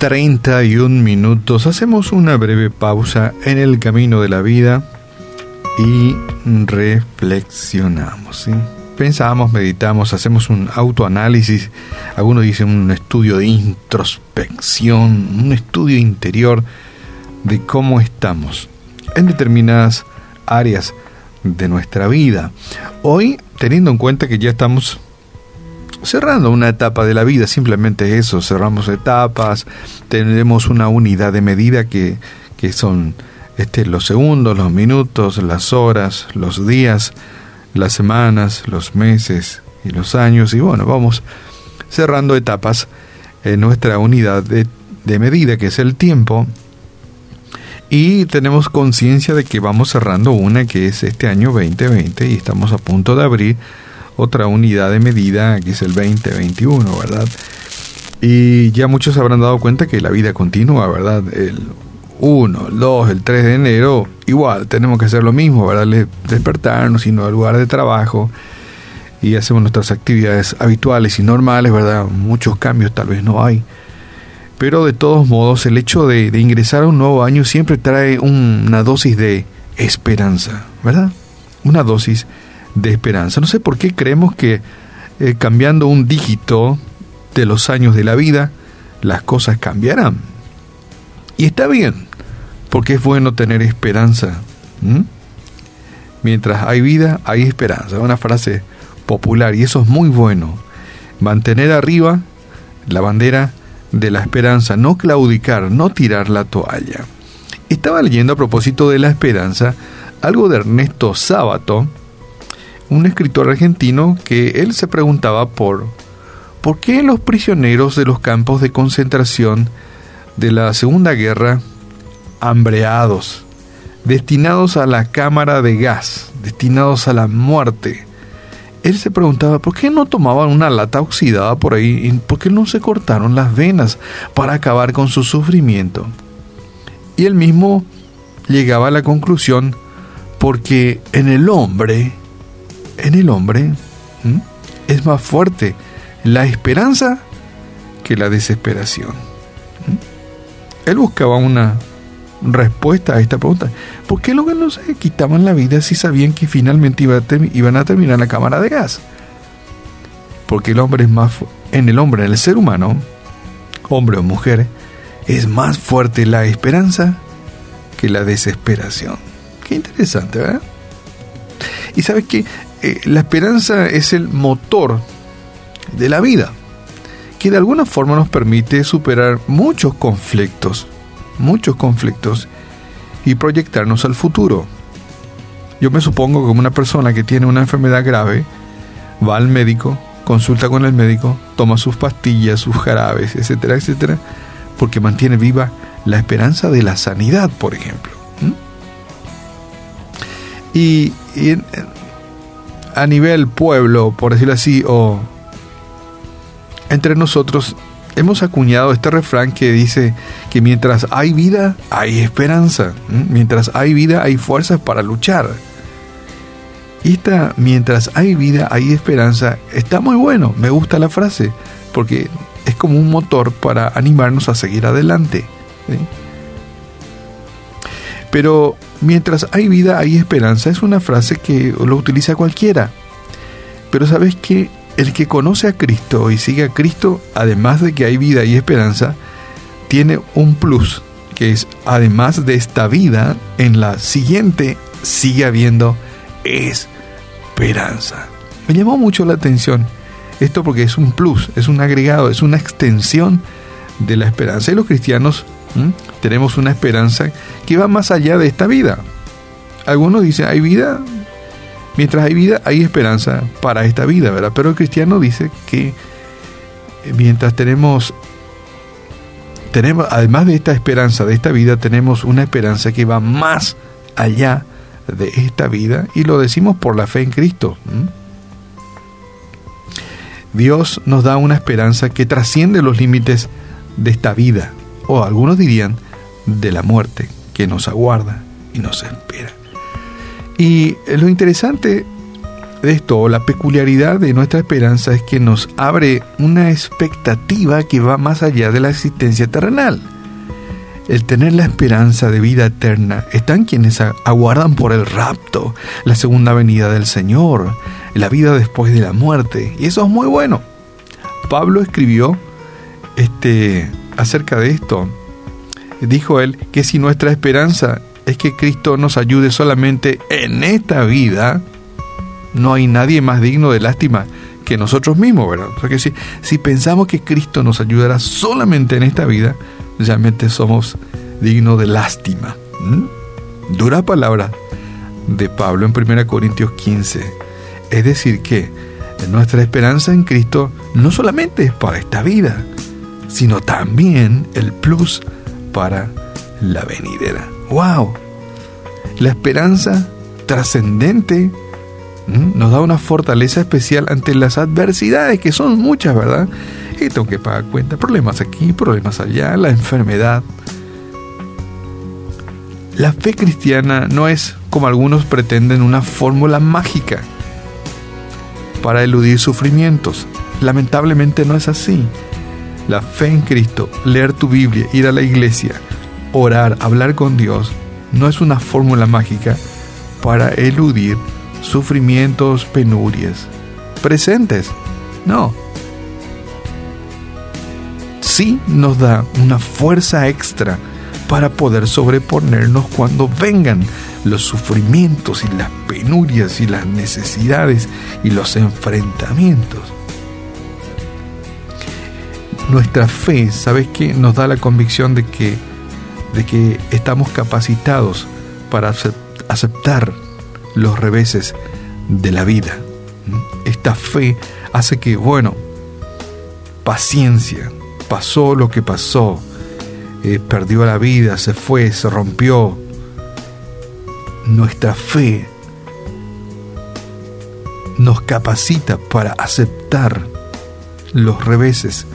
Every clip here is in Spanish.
31 minutos. Hacemos una breve pausa en el camino de la vida y reflexionamos. Pensamos, meditamos, hacemos un autoanálisis. Algunos dicen un estudio de introspección, un estudio interior de cómo estamos en determinadas áreas de nuestra vida. Hoy, teniendo en cuenta que ya estamos cerrando una etapa de la vida, simplemente eso, cerramos etapas, tenemos una unidad de medida que, que son este, los segundos, los minutos, las horas, los días, las semanas, los meses y los años, y bueno, vamos cerrando etapas en nuestra unidad de, de medida, que es el tiempo, y tenemos conciencia de que vamos cerrando una que es este año 2020 y estamos a punto de abrir otra unidad de medida que es el 2021, ¿verdad? Y ya muchos habrán dado cuenta que la vida continúa, ¿verdad? El 1, el 2, el 3 de enero, igual tenemos que hacer lo mismo, ¿verdad? Despertarnos, ir al lugar de trabajo y hacemos nuestras actividades habituales y normales, ¿verdad? Muchos cambios tal vez no hay. Pero de todos modos, el hecho de, ingresar a un nuevo año siempre trae una dosis de esperanza, ¿verdad? Una dosis esperanza. No sé por qué creemos que eh, cambiando un dígito de los años de la vida, las cosas cambiarán. Y está bien, porque es bueno tener esperanza. Mientras hay vida, hay esperanza. Una frase popular y eso es muy bueno. Mantener arriba la bandera de la esperanza, no claudicar, no tirar la toalla. Estaba leyendo a propósito de la esperanza algo de Ernesto Sábato, un escritor argentino que él se preguntaba por por qué los prisioneros de los campos de concentración de la Segunda Guerra, hambreados, destinados a la cámara de gas, destinados a la muerte, él se preguntaba por qué no tomaban una lata oxidada por ahí y por qué no se cortaron las venas para acabar con su sufrimiento. Y él mismo llegaba a la conclusión porque en el hombre, en el hombre, es más fuerte la esperanza que la desesperación. Él buscaba una respuesta a esta pregunta. ¿Por qué luego no se quitaban la vida si sabían que finalmente iban a terminar la cámara de gas? Porque el hombre es más en el hombre, en el ser humano, hombre o mujer, es más fuerte la esperanza que la desesperación. Qué interesante, ¿verdad? Y sabes que eh, la esperanza es el motor de la vida, que de alguna forma nos permite superar muchos conflictos muchos conflictos y proyectarnos al futuro. Yo me supongo que como una persona que tiene una enfermedad grave va al médico, consulta con el médico, toma sus pastillas, sus jarabes, etcétera, etcétera, porque mantiene viva la esperanza de la sanidad, por ejemplo. Y, a nivel pueblo, por decirlo así, o entre nosotros hemos acuñado este refrán que dice que mientras hay vida, hay esperanza. Mientras hay vida, hay fuerzas para luchar. Y esta, mientras hay vida, hay esperanza, está muy bueno. Me gusta la frase, porque es como un motor para animarnos a seguir adelante. Pero mientras hay vida, hay esperanza es una frase que lo utiliza cualquiera. Pero sabes que el que conoce a Cristo y sigue a Cristo, además de que hay vida y esperanza, tiene un plus, que es además de esta vida, en la siguiente sigue habiendo esperanza. Me llamó mucho la atención esto porque es un plus, es un agregado, es una extensión de la esperanza. Y los cristianos tenemos una esperanza que va más allá de esta vida. Algunos dicen, hay vida Mientras hay vida, hay esperanza para esta vida, ¿verdad? Pero el cristiano dice que eh, mientras tenemos, tenemos, además de esta esperanza, de esta vida, tenemos una esperanza que va más allá de esta vida y lo decimos por la fe en Cristo. Dios nos da una esperanza que trasciende los límites de esta vida, o algunos dirían de la muerte que nos aguarda y nos espera. Y lo interesante de esto, la peculiaridad de nuestra esperanza es que nos abre una expectativa que va más allá de la existencia terrenal. El tener la esperanza de vida eterna están quienes aguardan por el rapto, la segunda venida del Señor, la vida después de la muerte, y eso es muy bueno. Pablo escribió este acerca de esto. Dijo él que si nuestra esperanza es que Cristo nos ayude solamente en esta vida, no hay nadie más digno de lástima que nosotros mismos, ¿verdad? Porque si, si pensamos que Cristo nos ayudará solamente en esta vida, realmente somos dignos de lástima. Dura palabra de Pablo en 1 Corintios 15. Es decir, que nuestra esperanza en Cristo no solamente es para esta vida, sino también el plus para la venidera. ¡Wow! La esperanza trascendente nos da una fortaleza especial ante las adversidades, que son muchas, ¿verdad? Y tengo que pagar cuenta, problemas aquí, problemas allá, la enfermedad. La fe cristiana no es, como algunos pretenden, una fórmula mágica para eludir sufrimientos. Lamentablemente no es así. La fe en Cristo, leer tu Biblia, ir a la iglesia, orar, hablar con Dios, no es una fórmula mágica para eludir sufrimientos, penurias presentes. No. Sí nos da una fuerza extra para poder sobreponernos cuando vengan los sufrimientos y las penurias y las necesidades y los enfrentamientos. Nuestra fe, ¿sabes qué? Nos da la convicción de que, de que estamos capacitados para aceptar los reveses de la vida. Esta fe hace que, bueno, paciencia, pasó lo que pasó, eh, perdió la vida, se fue, se rompió. Nuestra fe nos capacita para aceptar los reveses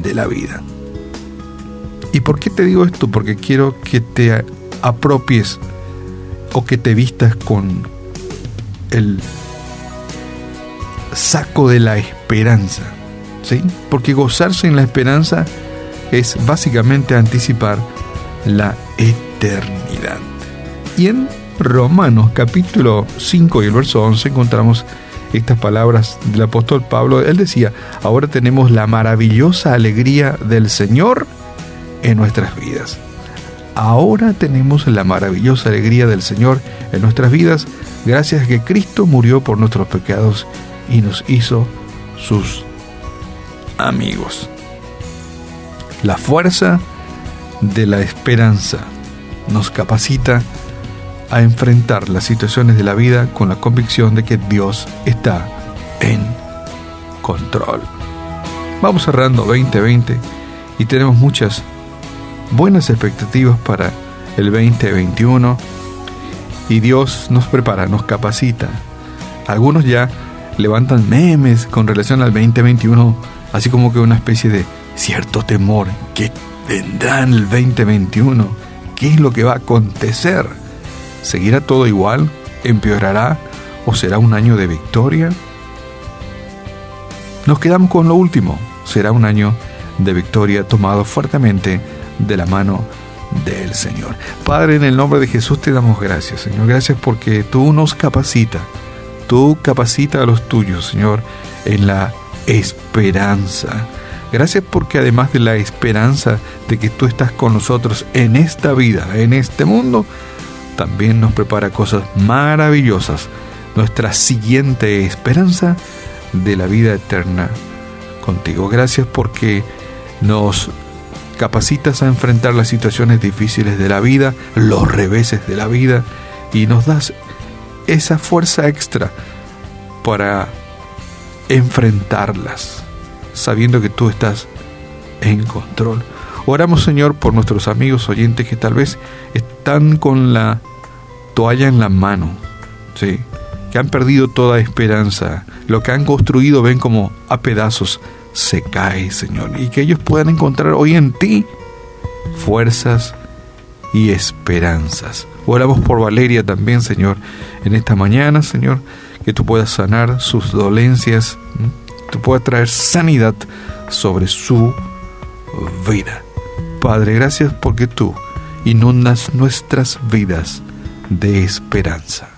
de la vida. ¿Y por qué te digo esto? Porque quiero que te apropies o que te vistas con el saco de la esperanza. ¿sí? Porque gozarse en la esperanza es básicamente anticipar la eternidad. Y en Romanos capítulo 5 y el verso 11 encontramos estas palabras del apóstol Pablo. Él decía, ahora tenemos la maravillosa alegría del Señor en nuestras vidas. Ahora tenemos la maravillosa alegría del Señor en nuestras vidas, gracias a que Cristo murió por nuestros pecados y nos hizo sus amigos. La fuerza de la esperanza nos capacita a enfrentar las situaciones de la vida con la convicción de que Dios está en control. Vamos cerrando 2020 y tenemos muchas buenas expectativas para el 2021 y Dios nos prepara, nos capacita. Algunos ya levantan memes con relación al 2021, así como que una especie de cierto temor que vendrá en el 2021. ¿Qué es lo que va a acontecer? ¿Seguirá todo igual? ¿Empeorará? ¿O será un año de victoria? Nos quedamos con lo último. Será un año de victoria tomado fuertemente de la mano del Señor. Padre, en el nombre de Jesús te damos gracias, Señor. Gracias porque tú nos capacita. Tú capacita a los tuyos, Señor, en la esperanza. Gracias porque además de la esperanza de que tú estás con nosotros en esta vida, en este mundo, también nos prepara cosas maravillosas, nuestra siguiente esperanza de la vida eterna contigo. Gracias porque nos capacitas a enfrentar las situaciones difíciles de la vida, los reveses de la vida y nos das esa fuerza extra para enfrentarlas, sabiendo que tú estás en control. Oramos, Señor, por nuestros amigos oyentes que tal vez están con la toalla en la mano, ¿sí? que han perdido toda esperanza. Lo que han construido ven como a pedazos se cae, Señor. Y que ellos puedan encontrar hoy en ti fuerzas y esperanzas. Oramos por Valeria también, Señor, en esta mañana, Señor, que tú puedas sanar sus dolencias, tú puedas traer sanidad sobre su vida. Padre, gracias porque tú inundas nuestras vidas de esperanza.